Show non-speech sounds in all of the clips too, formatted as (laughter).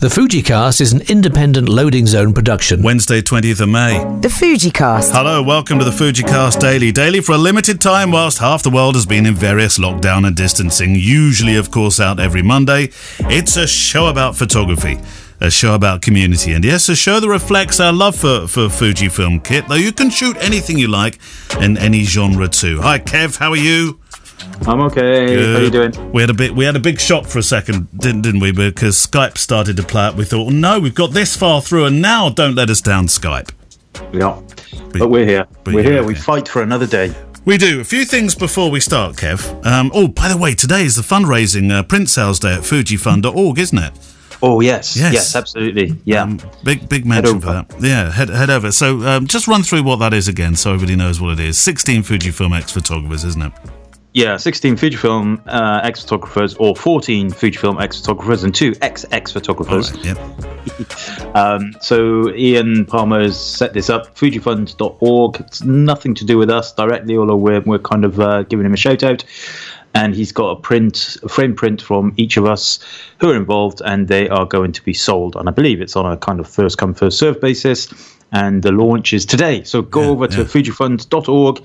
The Fujicast is an independent loading zone production. Wednesday, 20th of May. The Fujicast. Hello, welcome to the Fujicast Daily. Daily for a limited time whilst half the world has been in various lockdown and distancing, usually, of course, out every Monday. It's a show about photography. A show about community, and yes, a show that reflects our love for, for Fujifilm kit, though you can shoot anything you like in any genre too. Hi, Kev, how are you? I'm okay. Good. How you doing? We had a bit. We had a big shock for a second, didn't didn't we? Because Skype started to play up. We thought, no, we've got this far through, and now don't let us down, Skype. Yeah. But we're here. but we're here. We fight for another day. We do. A few things before we start, Kev. Um, oh, by the way, today is the fundraising uh, print sales day at fujifund.org, isn't it? Oh yes. Yes. Yes. absolutely. Yeah. Um, big big mention for over. that. Yeah, head, head over. So um, just run through what that is again so everybody knows what it is. 16 Fujifilm X photographers, isn't it? Yeah. 16 Fujifilm uh, X photographers, or 14 Fujifilm X photographers, and two XX photographers. All right, yep. (laughs) Um, so Ian Palmer has set this up. Fujifund.org. It's nothing to do with us directly, although we're we're kind of uh, giving him a shout out. And he's got a print, a frame print from each of us who are involved, and they are going to be sold. And I believe it's on a kind of first come first serve basis. And the launch is today. So go Yeah, over to yeah. fujifund.org,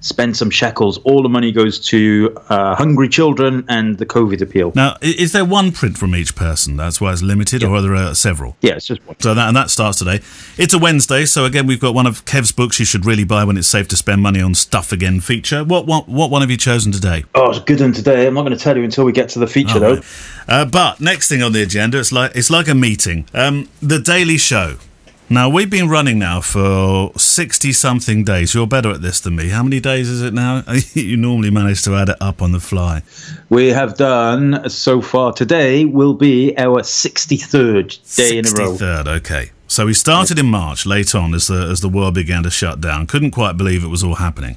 spend some shekels. All the money goes to uh, hungry children and the COVID appeal. Now, is there one print from each person? That's why it's limited, or are there uh, several? Yeah, it's just one. So that and that starts today. It's a Wednesday, so again we've got one of Kev's books you should really buy when it's safe to spend money on stuff again feature. What what what one have you chosen today? Oh, it's a good one today. I'm not going to tell you until we get to the feature, though. Uh, but next thing on the agenda, it's like it's like a meeting. Um, the Daily Show. Now we've been running now for sixty something days. You're better at this than me. How many days is it now? (laughs) you normally manage to add it up on the fly. We have done so far today will be our 63rd day in a row. 63rd, okay. So we started in March, late on, as the as the world began to shut down. Couldn't quite believe it was all happening.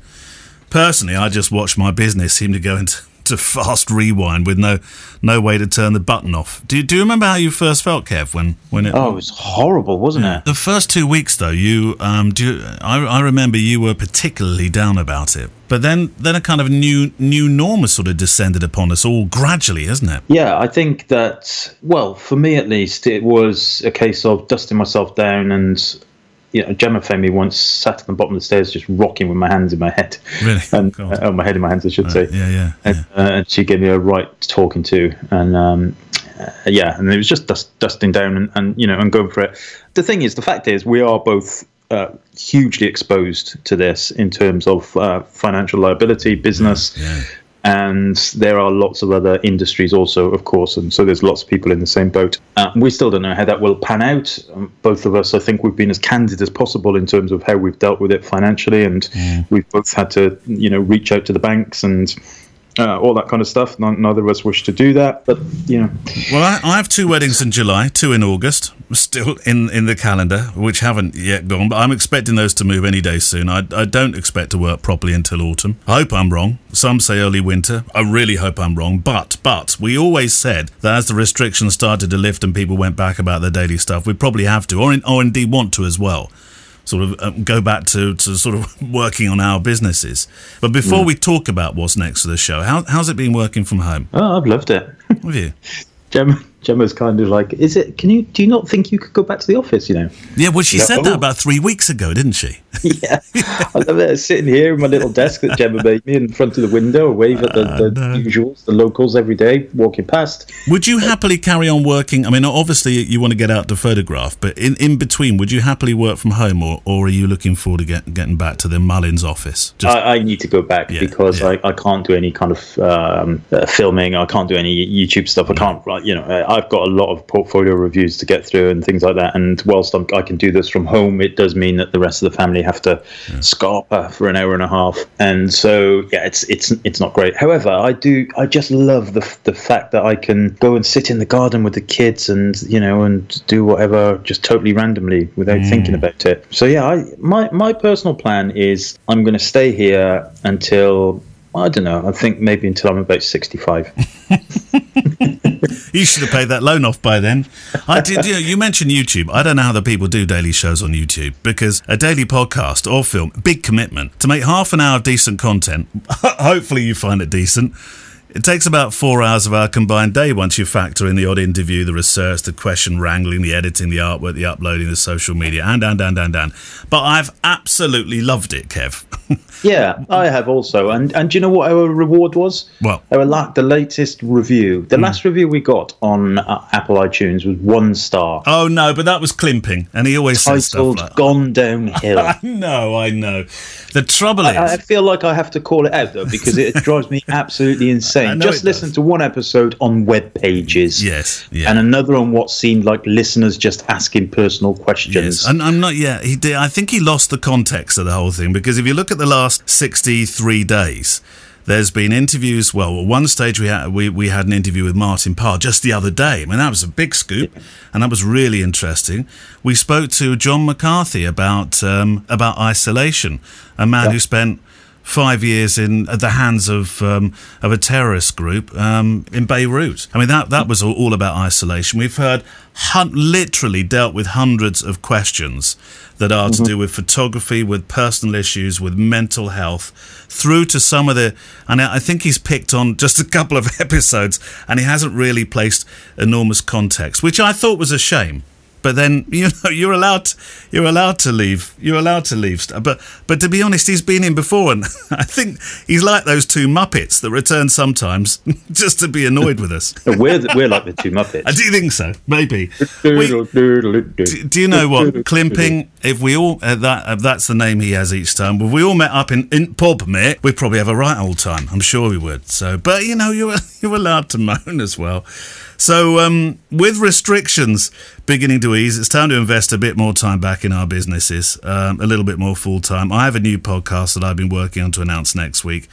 Personally, I just watched my business seem to go into to fast rewind with no no way to turn the button off. Do you, do you remember how you first felt, Kev, when when it? Oh, it was horrible, wasn't it? The first two weeks, though, you um, do. You, I, I remember you were particularly down about it. But then, then a kind of new new norm has sort of descended upon us all gradually, hasn't it? Yeah, I think that, well, for me at least, it was a case of dusting myself down and. You know, Gemma found me once sat at the bottom of the stairs, just rocking with my hands in my head, Really? and uh, oh, my head in my hands, I should say. Yeah, yeah. and, yeah. uh, and she gave me a right talking to, and um, uh, yeah, and it was just dust, dusting down and, and you know and going for it. The thing is, the fact is, we are both uh, hugely exposed to this in terms of uh, financial liability, business. Yeah. And there are lots of other industries also, of course, and so there's lots of people in the same boat. Uh, we still don't know how that will pan out. Um, both of us, I think, we've been as candid as possible in terms of how we've dealt with it financially, and we've both had to, you know, reach out to the banks and uh, all that kind of stuff. None, neither of us wish to do that, but you know, Well, I, I have two weddings in July, two in August, still in, in the calendar, which haven't yet gone, but I'm expecting those to move any day soon. I, I don't expect to work properly until autumn. I hope I'm wrong. Some say early winter. I really hope I'm wrong. But, but, we always said that as the restrictions started to lift and people went back about their daily stuff, we'd probably have to, or, in, or indeed want to as well. Sort of um, go back to, to sort of (laughs) working on our businesses. But before we talk about what's next for the show, how, how's it been working from home? oh, I've loved it. (laughs) Have you? Gemma, Gemma's kind of like, is it? Can you? Do you not think you could go back to the office? You know? Yeah, well, she Yeah. said that Oh. about three weeks ago, didn't she? (laughs) yeah, I love it. Sitting here in my little desk that Gemma made me in front of the window, wave at the, the no. usuals, the locals every day, walking past. Would you happily carry on working? I mean, obviously you want to get out to photograph, but in, in between, would you happily work from home, or, or are you looking forward to get, getting back to the Mullins office? Just, I, I need to go back Yeah, because yeah. I, I can't do any kind of um, uh, filming. I can't do any YouTube stuff. I can't, like, you know, uh, I've got a lot of portfolio reviews to get through and things like that. And whilst I'm, I can do this from home, it does mean that the rest of the family have to scarper for an hour and a half. And so, yeah, it's it's it's not great. However, I do, I just love the the fact that I can go and sit in the garden with the kids and you know and do whatever just totally randomly without mm. thinking about it. So yeah, I my my personal plan is I'm going to stay here until I don't know. I think maybe until I'm about 65. (laughs) you should have paid that loan off by then. I did. You, know, you mentioned YouTube. I don't know how the people do daily shows on YouTube because a daily podcast or film, big commitment to make half an hour of decent content. (laughs) hopefully, you find it decent. It takes about four hours of our combined day once you factor in the odd interview, the research, the question wrangling, the editing, the artwork, the uploading, the social media, and, and, and, and, and. But I've absolutely loved it, Kev. Yeah, I have also. And and do you know what our reward was? Well, our la- the latest review, the mm. last review we got on uh, Apple iTunes was one star. Oh no, but that was Climping, and he always Titled, says stuff like "Gone Downhill." (laughs) I know, I know. The trouble I, is, I feel like I have to call it out though because it (laughs) drives me absolutely insane. Just listen to one episode on web pages, yes, yeah. and another on what seemed like listeners just asking personal questions. Yes. And I'm not. Yeah, he did. I think he lost the context of the whole thing because if you look at the last 63 days. There's been interviews. Well, at one stage we had we, we had an interview with Martin Parr just the other day. I mean, that was a big scoop, and that was really interesting. We spoke to John McCarthy about um, about isolation, a man yeah. who spent five years in at the hands of um, of a terrorist group um, in Beirut. I mean that that was all, about isolation. We've heard hun- literally dealt with hundreds of questions that are mm-hmm. to do with photography, with personal issues, with mental health, through to some of the. And I think he's picked on just a couple of (laughs) episodes, and he hasn't really placed enormous context, which I thought was a shame but then (laughs) you know you're allowed to, you're allowed to leave. You're allowed to leave but but to be honest he's been in before and (laughs) i think he's like those two muppets that return sometimes (laughs) just to be annoyed with us. We're we're like the two muppets. I do think so. Maybe. We, do, do, you know what? Klimping if we all uh, that uh, that's the name he has each time. If we all met up in, in pub mate we'd probably have a right old time. I'm sure we would. So but you know you're you're allowed to moan as well so, um, with restrictions beginning to ease, it's time to invest a bit more time back in our businesses, um, a little bit more full time. I have a new podcast that I've been working on to announce next week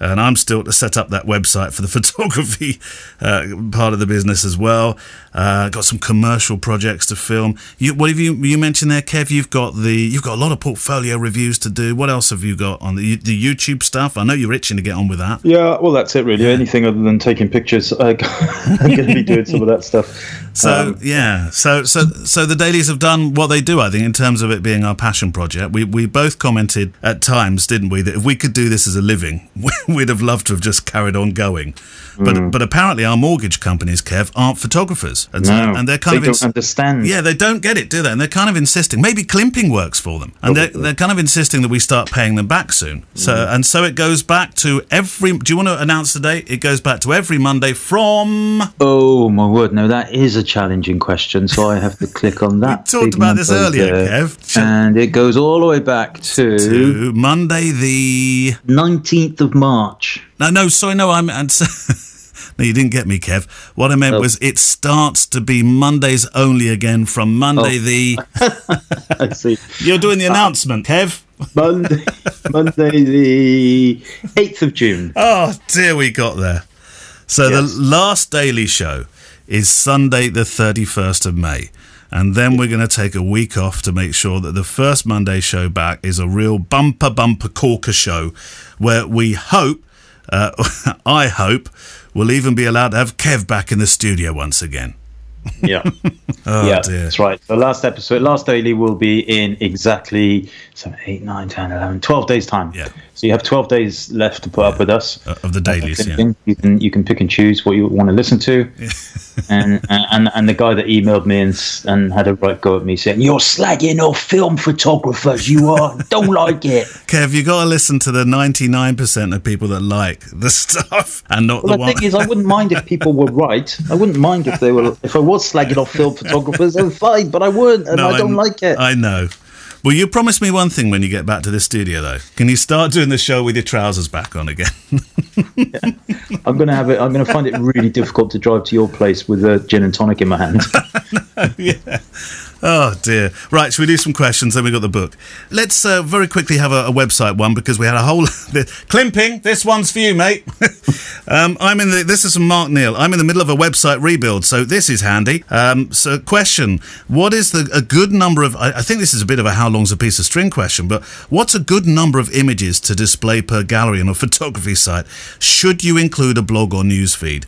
and I'm still to set up that website for the (laughs) photography uh, part of the business as well. Uh, got some commercial projects to film. You, what have you you mentioned there, Kev? You've got the you've got a lot of portfolio reviews to do. What else have you got on the the YouTube stuff? I know you're itching to get on with that. Yeah, well, that's it really. Anything other than taking pictures, uh, (laughs) I'm going to be doing some of that stuff. So um, yeah, so so so the dailies have done what they do. I think in terms of it being our passion project, we we both commented at times, didn't we, that if we could do this as a living, (laughs) (laughs) we'd have loved to have just carried on going. But mm. but apparently our mortgage companies, Kev, aren't photographers, and, no, and they're kind they of don't ins- understand. Yeah, they don't get it, do they? And they're kind of insisting. Maybe Klimping works for them, and they're, they're kind of insisting that we start paying them back soon. So mm. and so it goes back to every. Do you want to announce the date? It goes back to every Monday from. Oh my word! No, that is a challenging question. So I have to click on (laughs) that. we talked about this earlier, there. Kev, and it goes all the way back to, to Monday the nineteenth of March. No, no, sorry, no, I'm. And (laughs) no, you didn't get me, Kev. What I meant oh. was it starts to be Mondays only again from Monday oh. the. (laughs) I see. You're doing the uh, announcement, Kev. Monday, (laughs) Monday the eighth of June. Oh dear, we got there. So yes. the last daily show is Sunday, the thirty-first of May. And then we're going to take a week off to make sure that the first Monday show back is a real bumper bumper corker show where we hope uh, (laughs) I hope we'll even be allowed to have Kev back in the studio once again. Yeah. (laughs) oh, yeah, dear. that's right. The last episode, last daily will be in exactly 7, 8, 9, 10, 11, 12 days' time. Yeah. So you have 12 days left to put yeah. up with us. Uh, of the dailies, yeah. You can, you can pick and choose what you want to listen to. and, (laughs) and and the guy that emailed me and, and had a right go at me saying, You're slagging off film photographers, you are. Don't (laughs) like it. Kev, you got to listen to the 99% of people that like the stuff and not well, the, the one. thing is, I wouldn't mind if people were right. I wouldn't mind if they were, if I was slagging off film (laughs) photographers, I'm fine, but I wouldn't, and no, I don't I, like it. I know. Well, you promise me one thing when you get back to the studio, though. Can you start doing the show with your trousers back on again? yeah. (laughs) I'm gonna have it. I'm gonna find it really difficult to drive to your place with a gin and tonic in my hand. (laughs) no, yeah. Oh dear. Right, should we do some questions? Then we got the book. Let's uh, very quickly have a, a, website one because we had a whole (laughs) Klimping. This one's for you, mate. (laughs) um, I'm in the. This is from Mark Neal. I'm in the middle of a website rebuild, so this is handy. Um, so, question: What is the a good number of? I, I think this is a bit of a how long's a piece of string question, but what's a good number of images to display per gallery on a (laughs) photography site? Should you include a blog or news feed?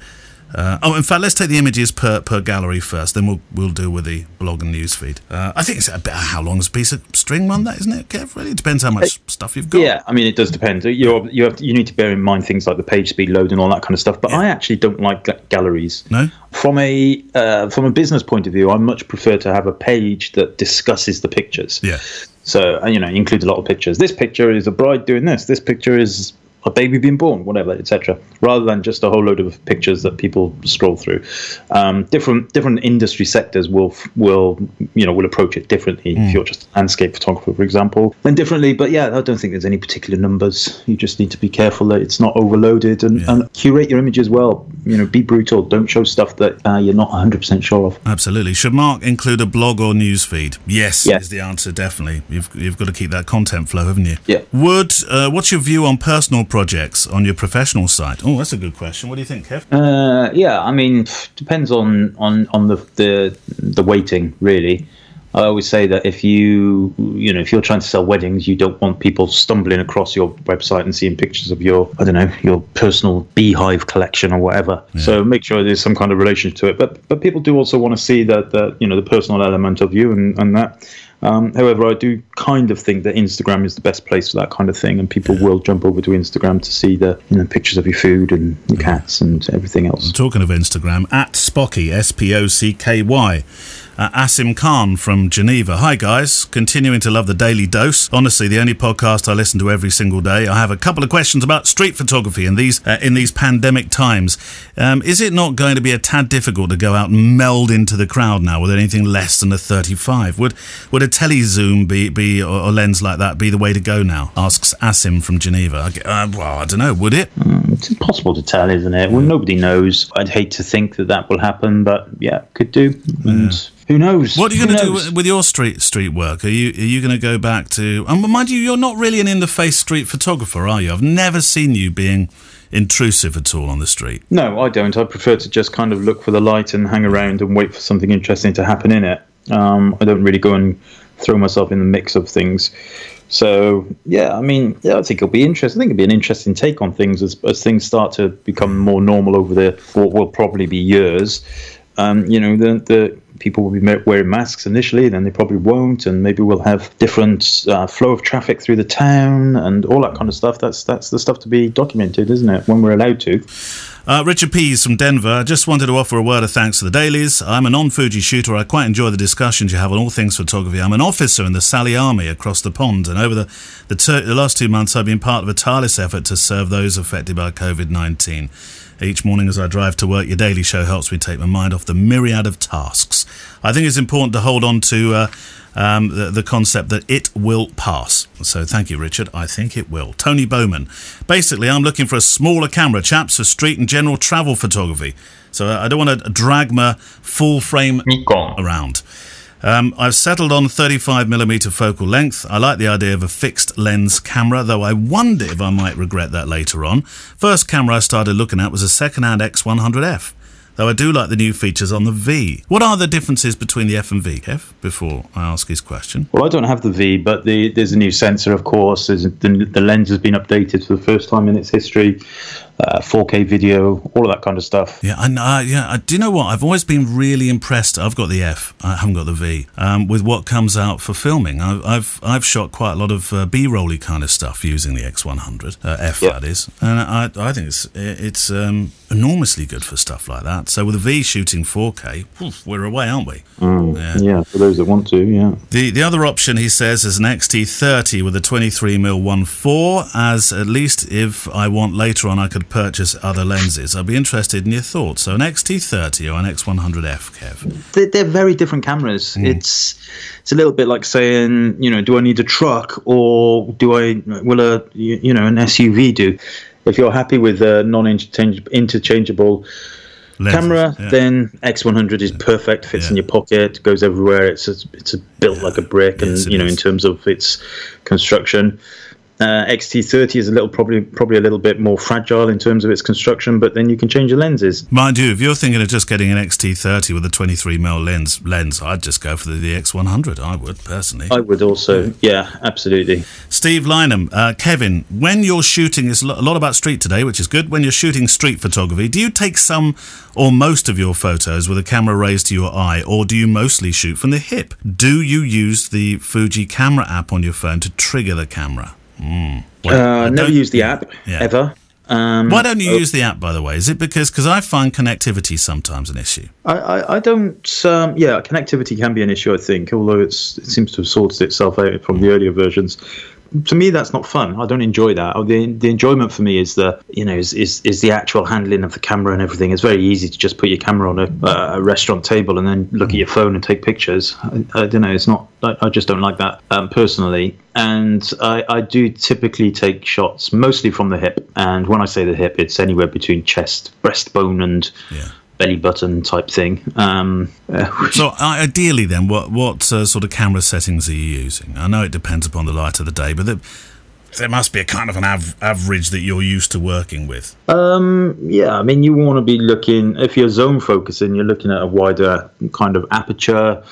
Uh, oh, in fact, let's take the images per, per gallery first. Then we'll we'll deal with the blog and newsfeed. Uh, I think it's a bit of how long is a piece of string one that isn't it? Kev? Really it depends how much it, stuff you've got. Yeah, I mean it does depend. You you have you need to bear in mind things like the page speed load and all that kind of stuff. But yeah. I actually don't like galleries. No. From a uh, from a business point of view, I much prefer to have a page that discusses the pictures. Yeah. So uh, you know, includes a lot of pictures. This picture is a bride doing this. This picture is a baby being born, whatever, etc. Rather than just a whole load of pictures that people scroll through. Um, different different industry sectors will will you know will approach it differently. Mm. If you're just a landscape photographer, for example, then differently. But yeah, I don't think there's any particular numbers. You just need to be careful that it's not overloaded and, yeah. and curate your images well. You know, be brutal. Don't show stuff that uh, you're not 100 percent sure of. Absolutely. Should Mark include a blog or news feed? Yes, yes. is the answer. Definitely. You've you've got to keep that content flow, haven't you? Yeah. Would uh, what's your view on personal projects on your professional site? Oh, that's a good question. What do you think, Kev? Uh, yeah, I mean, depends on on on the the the weighting really. I always say that if you you know if you're trying to sell weddings, you don't want people stumbling across your website and seeing pictures of your I don't know your personal beehive collection or whatever. Yeah. So make sure there's some kind of relationship to it. But but people do also want to see that that you know the personal element of you and and that. Um, however, I do kind of think that Instagram is the best place for that kind of thing, and people yeah. will jump over to Instagram to see the you know, pictures of your food and your cats and everything else. Talking of Instagram, at Spocky, S P O C K Y uh, Asim Khan from Geneva. Hi, guys. Continuing to love the Daily Dose. Honestly, the only podcast I listen to every single day. I have a couple of questions about street photography in these uh, in these pandemic times. Um, is it not going to be a tad difficult to go out and meld into the crowd now with anything less than a 35? Would would a telezoom be, be or, or lens like that be the way to go now? Asks Asim from Geneva. Uh, well, I don't know. Would it? Mm, it's impossible to tell, isn't it? Well, nobody knows. I'd hate to think that that will happen, but yeah, could do. And yeah who knows? What are you going to do with your street street work? Are you are you going to go back to? And mind you, you're not really an in the face street photographer, are you? I've never seen you being intrusive at all on the street. No, I don't. I prefer to just kind of look for the light and hang around and wait for something interesting to happen in it. Um, I don't really go and throw myself in the mix of things. So yeah, I mean, yeah, I think it'll be interesting. I think it'll be an interesting take on things as as things start to become more normal over the what will probably be years. Um, you know, the the people will be wearing masks initially, then they probably won't, and maybe we'll have different uh, flow of traffic through the town and all that kind of stuff. That's that's the stuff to be documented, isn't it? When we're allowed to. Uh, Richard Pease from Denver. I just wanted to offer a word of thanks to the dailies. I'm a non Fuji shooter. I quite enjoy the discussions you have on all things photography. I'm an officer in the Sally Army across the pond, and over the, the, ter- the last two months, I've been part of a tireless effort to serve those affected by COVID 19. Each morning as I drive to work, your daily show helps me take my mind off the myriad of tasks. I think it's important to hold on to uh, um, the, the, concept that it will pass. So thank you, Richard. I think it will. Tony Bowman. Basically, I'm looking for a smaller camera, chaps, for street and general travel photography. So I don't want to drag my full frame around. Um, I've settled on 35mm focal length. I like the idea of a fixed lens camera, though I wonder if I might regret that later on. First camera I started looking at was a second-hand X100F though I do like the new features on the V. What are the differences between the F and V, Kev, before I ask his question? Well, I don't have the V, but the, there's a new sensor, of course. The, the, lens has been updated for the first time in its history. Uh, 4K video, all of that kind of stuff. Yeah, and uh, yeah, do you know what? I've always been really impressed. I've got the F, I haven't got the V. Um, with what comes out for filming, I've I've, I've shot quite a lot of uh, B-rolly kind of stuff using the X100 uh, F, that is, and I I think it's it's um, enormously good for stuff like that. So with a V shooting 4K, we're away, aren't we? Mm, yeah. yeah. for those that want to, yeah. The the other option he says is an XT30 with a 23mm 1.4, as at least if I want later on, I could purchase other lenses. I'd be interested in your thoughts. So an XT30 or an X100F, Kev? They're, very different cameras. Mm. It's it's a little bit like saying, you know, do I need a truck or do I will a you know an SUV do? If you're happy with a non-interchangeable Lenses, camera, yeah. then X100 is perfect. Fits yeah. in your pocket, goes everywhere. It's a, it's a built yeah. like a brick, and yes, you know is. in terms of its construction. Uh, XT30 is a little probably probably a little bit more fragile in terms of its construction, but then you can change the lenses. Mind you, if you're thinking of just getting an XT30 with a 23 mm lens, lens, I'd just go for the, the X100. I would personally. I would also, yeah, absolutely. Steve Lynham, uh, Kevin, when you're shooting, it's a lot about street today, which is good. When you're shooting street photography, do you take some or most of your photos with a camera raised to your eye, or do you mostly shoot from the hip? Do you use the Fuji camera app on your phone to trigger the camra? Mm. Well, uh, never use the app yeah. ever. Um, Why don't you use the app, by the way? Is it because because I find connectivity sometimes an issue? I, I, I don't. Um, yeah, connectivity can be an issue. I think, although it's it seems to have sorted itself out from the earlier versions to me that's not fun. I don't enjoy that. Oh, the, the enjoyment for me is the you know is, is, is the actual handling of the camera and everything. It's very easy to just put your camera on a, a restaurant table and then look at your phone and take pictures. I, I don't know it's not I, I just don't like that um, personally. And I, I do typically take shots mostly from the hip. And when i say the hip it's anywhere between chest breastbone and yeah belly button type thing. Um, uh, so uh, ideally, then, what what uh, sort of camera settings are you using? I know it depends upon the light of the day, but the, there must be a kind of an av- average that you're used to working with. Um, yeah, I mean, you want to be looking if you're zone focusing, you're looking at a wider kind of aperture.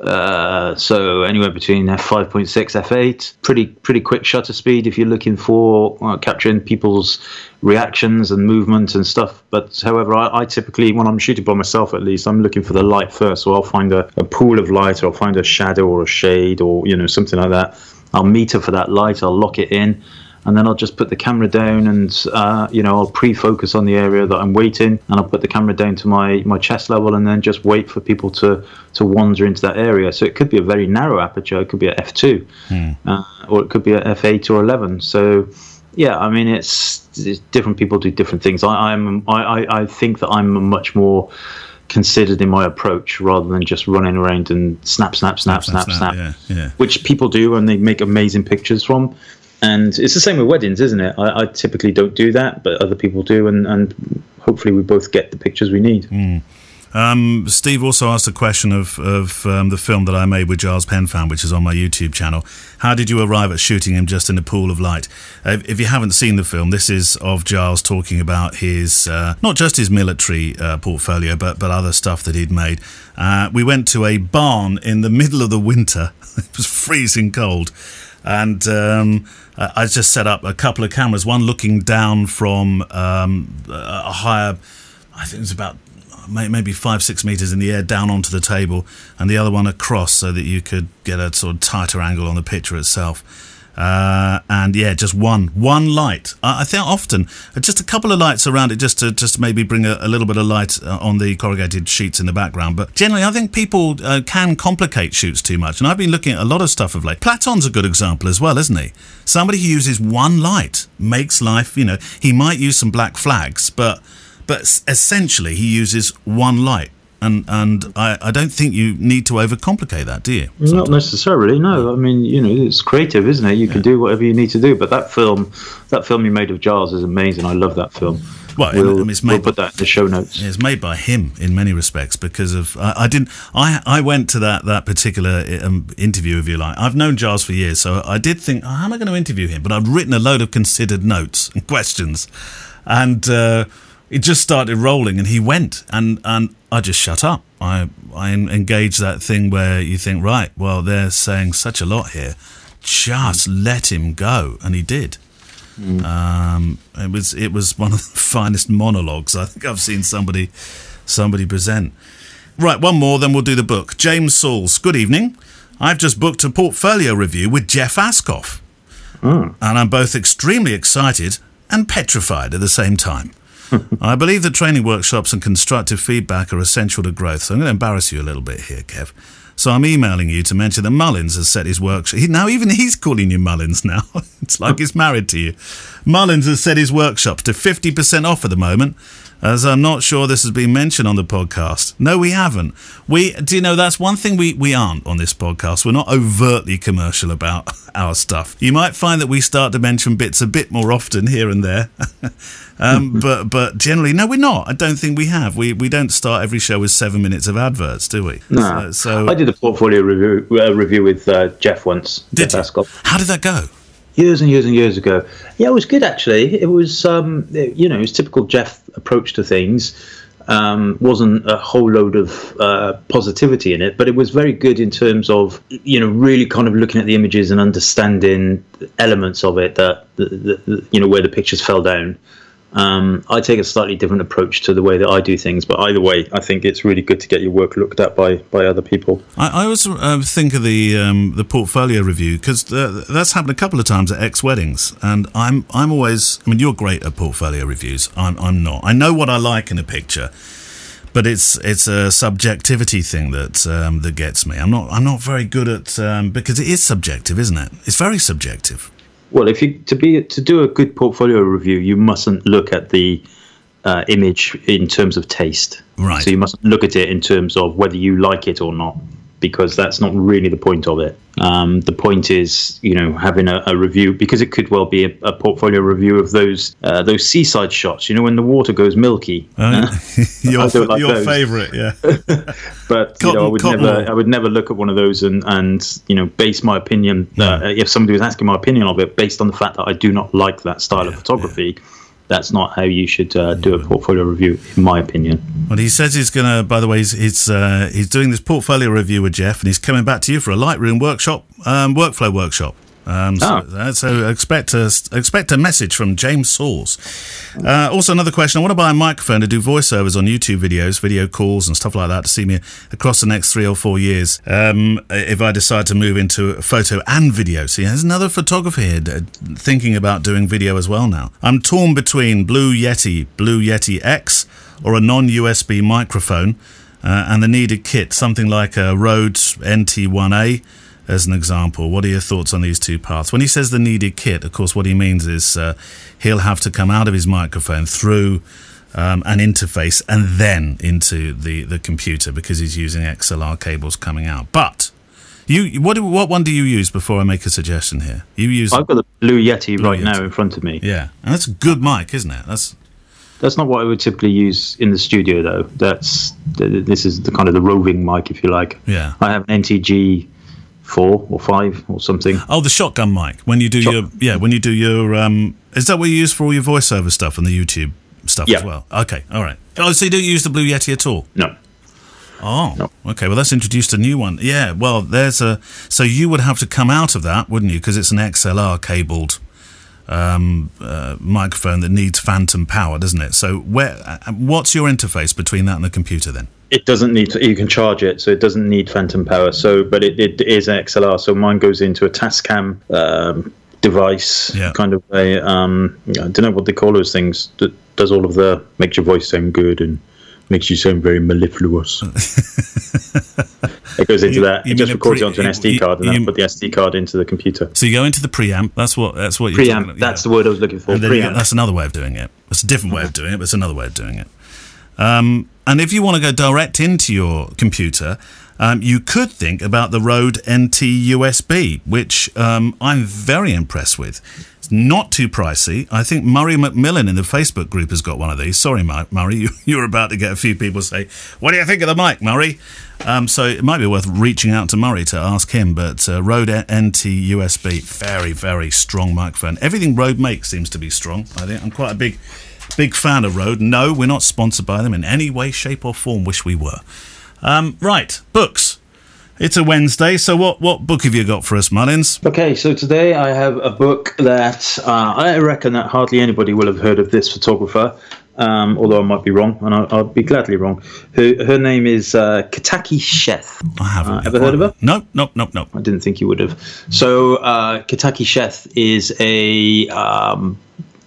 Uh, so anywhere between f5.6 f8 pretty pretty quick shutter speed if you're looking for uh, capturing people's reactions and movement and stuff. But however I, I, typically when i'm shooting by myself at least i'm looking for the light first. So i'll find a, a pool of light or i'll find a shadow or a shade or you know something like that. I'll meter for that light i'll lock it in and then I'll just put the camera down and uh, you know I'll pre-focus on the area that I'm waiting and I'll put the camera down to my my chest level and then just wait for people to to wander into that area. So it could be a very narrow aperture it could be a f2 hmm. uh, or it could be a f8 or 11 so yeah I mean it's, it's different people do different things I, I'm I, I think that I'm much more considered in my approach rather than just running around and snap, snap, snap, snap, snap, snap, snap yeah, yeah. which people do and they make amazing pictures from. And it's the same with weddings, isn't it? I, I, typically don't do that, but other people do, and, and hopefully we both get the pictures we need. Mm. Um, Steve also asked a question of, of um, the film that I made with Giles Penfound, which is on my YouTube channel. How did you arrive at shooting him just in a pool of light? Uh, if you haven't seen the film, this is of Giles talking about his, uh, not just his military uh, portfolio, but, but other stuff that he'd made. Uh, we went to a barn in the middle of the winter. (laughs) it was freezing cold and um, I just set up a couple of cameras, one looking down from um, a higher, I think it was about maybe five, six meters in the air down onto the table, and the other one across so that you could get a sort of tighter angle on the picture itself. Uh, and yeah, just one one light. I, I think often uh, just a couple of lights around it, just to just maybe bring a, a little bit of light uh, on the corrugated sheets in the background. But generally, I think people uh, can complicate shoots too much, and I've been looking at a lot of stuff of late. Platon's a good example as well, isn't he? Somebody who uses one light makes life. You know, he might use some black flags, but but essentially he uses one light and and I, I don't think you need to overcomplicate that, do you? Sometimes? Not necessarily. No, I mean you know it's creative, isn't it? You yeah. can do whatever you need to do. But that film, that film you made of Giles is amazing. I love that film. Well, we'll, it's made, we'll put that in the show notes. It's made by him in many respects because of I, I didn't I I went to that that particular um, interview if you like. I've known Giles for years, so I did think, oh, how am I going to interview him? But I've written a load of considered notes and (laughs) questions, and. Uh, it just started rolling and he went and and I just shut up. I I engaged that thing where you think, right, well, they're saying such a lot here. Just mm. let him go, and he did. Mm. Um, it was it was one of the (laughs) finest monologues I think I've seen somebody somebody present. Right, one more, then we'll do the book. James Sauls, good evening. I've just booked a portfolio review with Jeff Ascough, mm. and I'm both extremely excited and petrified at the same time. I believe that training workshops and constructive feedback are essential to growth. So I'm going to embarrass you a little bit here, Kev. So I'm emailing you to mention that Mullins has set his workshop. Now even he's calling you Mullins now. (laughs) it's like he's married to you. Mullins has set his workshops to 50% off at the moment as I'm not sure this has been mentioned on the podcast. No, we haven't. We do you know that's one thing we, we aren't on this podcast. We're not overtly commercial about (laughs) our stuff. You might find that we start to mention bits a bit more often here and there. (laughs) um, (laughs) but but generally, no, we're not. I don't think we have. We we don't start every show with seven minutes of adverts, do we? No. So, so I did a portfolio review uh, review with uh, Jeff once. Did Jeff? How did that go? Years and years and years ago. Yeah, it was good actually. It was, um, you know, it was typical Jeff approach to things. um, wasn't a whole load of uh, positivity in it, but it was very good in terms of you know really kind of looking at the images and understanding elements of it that you know where the pictures fell down. Um, I take a slightly different approach to the way that I do things, but either way, I think it's really good to get your work looked at by, by other people. I, I always uh, think of the um, the portfolio review because uh, that's happened a couple of times at ex weddings, and I'm I'm always I mean you're great at portfolio reviews. I'm I'm not. I know what I like in a picture, but it's it's a subjectivity thing that um, that gets me. I'm not I'm not very good at um, because it is subjective, isn't it? It's very subjective. Well, if you to be to do a good portfolio review, you mustn't look at the uh, image in terms of taste. Right. So you must look at it in terms of whether you like it or not, because that's not really the point of it. Um, the point is, you know, having a, a, review because it could well be a, a portfolio review of those uh, those seaside shots. You know, when the water goes milky. Uh, (laughs) (laughs) your your favourite, yeah. (laughs) but cotton, you know, I would never I would never look at one of those and and you know base my opinion uh, if somebody was asking my opinion of it based on the fact that I do not like that style yeah, of photography. Yeah that's not how you should uh, do a portfolio review, in my opinion. Well, he says he's going to. By the way, he's he's, uh, he's doing this portfolio review with Jeff, and he's coming back to you for a Lightroom workshop, um, workflow workshop. Um, so, oh. so, expect a expect a message from James Soars. Uh, also, another question: I want to buy a microphone to do voiceovers on YouTube videos, video calls, and stuff like that to see me across the next three or four years. Um, if I decide to move into photo and video, see, there's another photographer here thinking about doing video as well now. I'm torn between Blue Yeti, Blue Yeti X, or a non-USB microphone, uh, and the needed kit, something like a Rode NT1A as an example. What are your thoughts on these two paths? When he says the needed kit, of course, what he means is uh, he'll have to come out of his microphone through um, an interface and then into the, the computer because he's using XLR cables coming out. But you, what what one do you use before I make a suggestion here? You use. I've got the Blue Yeti Blue right Yeti. now in front of me. Yeah, and that's a good mic, isn't it? That's that's not what I would typically use in the studio, though. That's this is the kind of the roving mic, if you like. Yeah, I have an NTG four or five or something. Oh, the shotgun mic. When you do Shot- your yeah, when you do your um, is that what you use for all your voiceover stuff and the YouTube stuff yeah. as well? Okay, all right. Oh, so you don't use the Blue Yeti at all? No. Oh, no. okay. Well, that's introduced a new one. Yeah. Well, there's a. So you would have to come out of that, wouldn't you? Because it's an XLR cabled um, uh, microphone that needs phantom power, doesn't it? So where? Uh, what's your interface between that and the computer then? It doesn't need to, you can charge it, so it doesn't need phantom power. So, but it, it is XLR. So mine goes into a Tascam um, device, yeah. kind of a um, I don't know what they call those things. That does all of the makes your voice sound good and makes you sound very mellifluous. (laughs) it goes into you, that. You it just records pre- onto an SD card, and then put the SD card into the computer. So you go into the preamp. That's what. That's what. Preamp. Talking, that's yeah. the word I was looking for. Preamp. that's another way of doing it. It's a different way of doing it, but it's another way of doing it. Um, and if you want to go direct into your computer, um, you could think about the Rode NT USB, which um, I'm very impressed with. It's not too pricey. I think Murray McMillan in the Facebook group has got one of these. Sorry, Murray, (laughs) you, are about to get a few people say, "What do you think of the mic, Murray?" Um, so it might be worth reaching out to Murray to ask him. But uh, Rode NT USB, very, very strong microphone. Everything Rode makes seems to be strong. I think I'm quite a big Big fan of Rode. No, we're not sponsored by them in any way, shape, or form. Wish we were. Um, right, books. It's a Wednesday, so what, what book have you got for us, Mullins? Okay, so today I have a book that uh, I reckon that hardly anybody will have heard of this photographer, um, although I might be wrong, and I'll, I'll be gladly wrong. Her, her name is uh, Ketaki Sheth. I haven't uh, ever heard of her. No, no, no, no. I didn't think you would have. So uh, Ketaki Sheth is a um,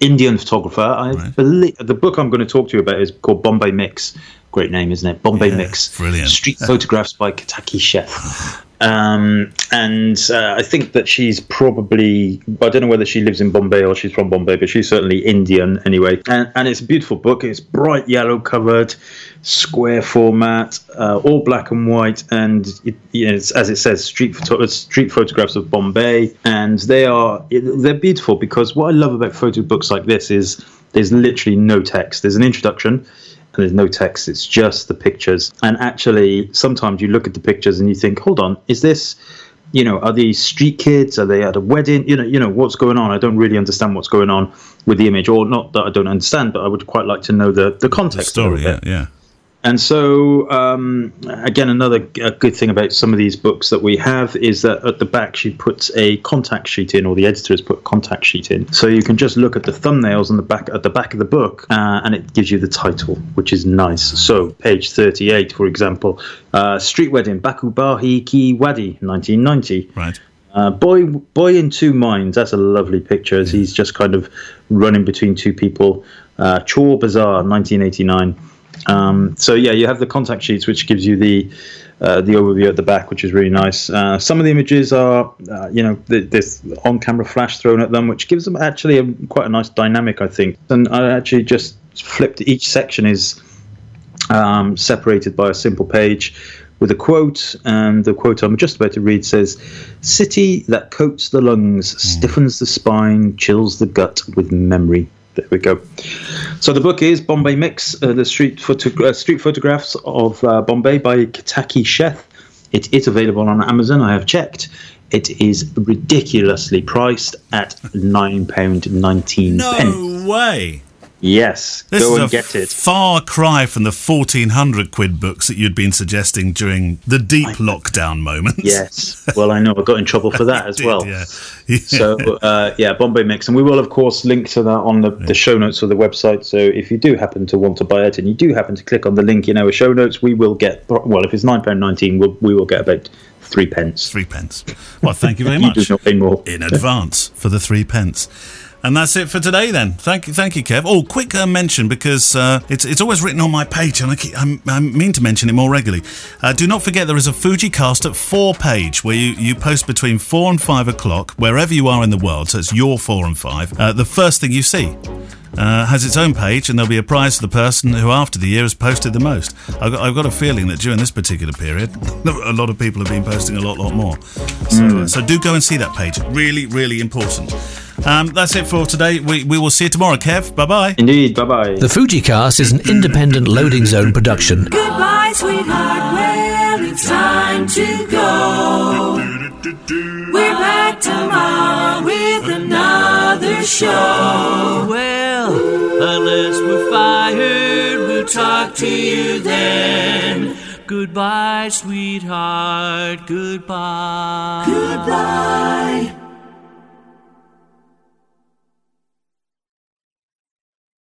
Indian photographer. I right. believe the book I'm going to talk to you about is called Bombay Mix. Great name, isn't it? Bombay yeah, Mix. Brilliant. Street (laughs) photographs by Ketaki Sheth. (laughs) Um, and uh, I think that she's probably, I don't know whether she lives in Bombay or she's from Bombay, but she's certainly Indian anyway. And, and it's a beautiful book. It's bright yellow covered, square format, uh, all black and white. And it, you know, as it says, street, photo- street photographs of Bombay. And they are, they're beautiful because what I love about photo books like this is there's literally no text. There's an introduction there's no text. It's just the pictures. And actually, sometimes you look at the pictures and you think, hold on, is this, you know, are these street kids? Are they at a wedding? You know, you know what's going on. I don't really understand what's going on with the image, or not that I don't understand, but I would quite like to know the the context. The story, yeah, yeah. And so um, again, another good thing about some of these books that we have is that at the back she puts a contact sheet in, or the editor has put a contact sheet in, so you can just look at the thumbnails on the back at the back of the book, uh, and it gives you the title, which is nice. So page thirty-eight, for example, uh, Street Wedding, Bakubahi Ki Wadi, nineteen ninety. Right. Uh, boy, boy in two minds. That's a lovely picture. As he's just kind of running between two people. Uh, Chor Bazaar, 1989. Um, so yeah, you have the contact sheets, which gives you the uh, the overview at the back, which is really nice. Uh, some of the images are, uh, you know, there's on-camera flash thrown at them, which gives them actually a, quite a nice dynamic, I think. And I actually just flipped each section is um, separated by a simple page with a quote, and the quote I'm just about to read says, "City that coats the lungs, stiffens the spine, chills the gut with memory." There we go. So the book is Bombay Mix, uh, the street, photo- uh, street photographs of uh, Bombay by Ketaki Sheth. It is available on Amazon. I have checked. It is ridiculously priced at nine pound nineteen. No way. Yes, This go and get it. far cry from the 1400 quid books that you'd been suggesting during the deep lockdown moments. Yes. Well, I know I got in trouble for (laughs) that as Did, well. yeah. Yeah. So uh, yeah, Bombay Mix, and we will of course link to that on the, the show notes of the website. So if you do happen to want to buy it, and you do happen to click on the link in our show notes, we will get well. If it's nine pound nineteen, we'll, we will get about three pence. three pence. Well, thank you very (laughs) You much do not pay more. in advance for the three pence. And that's it for today. Then, thank you, thank you, Kev. Oh, quick uh, mention because uh, it's it's always written on my page, and I, keep, I, I mean to mention it more regularly. Uh, do not forget there is a FujiCast at four page where you, you post between four and five o'clock wherever you are in the world. So it's your four and five. Uh, the first thing you see. Uh, has its own page, and there'll be a prize for the person who, after the year, has posted the most. I've got, I've got a feeling that during this particular period, (laughs) a lot of people have been posting a lot, lot more. So, uh, so do go and see that page. Really, really important. Um, that's it for today. We, we will see you tomorrow, Kev. Bye bye. Indeed. Bye bye. The Fujicast is an independent loading zone production. Goodbye, sweetheart. Well, it's time to go. We're back tomorrow with another show. Well, unless we're fired, we'll talk to you then. Goodbye, sweetheart. Goodbye. Goodbye.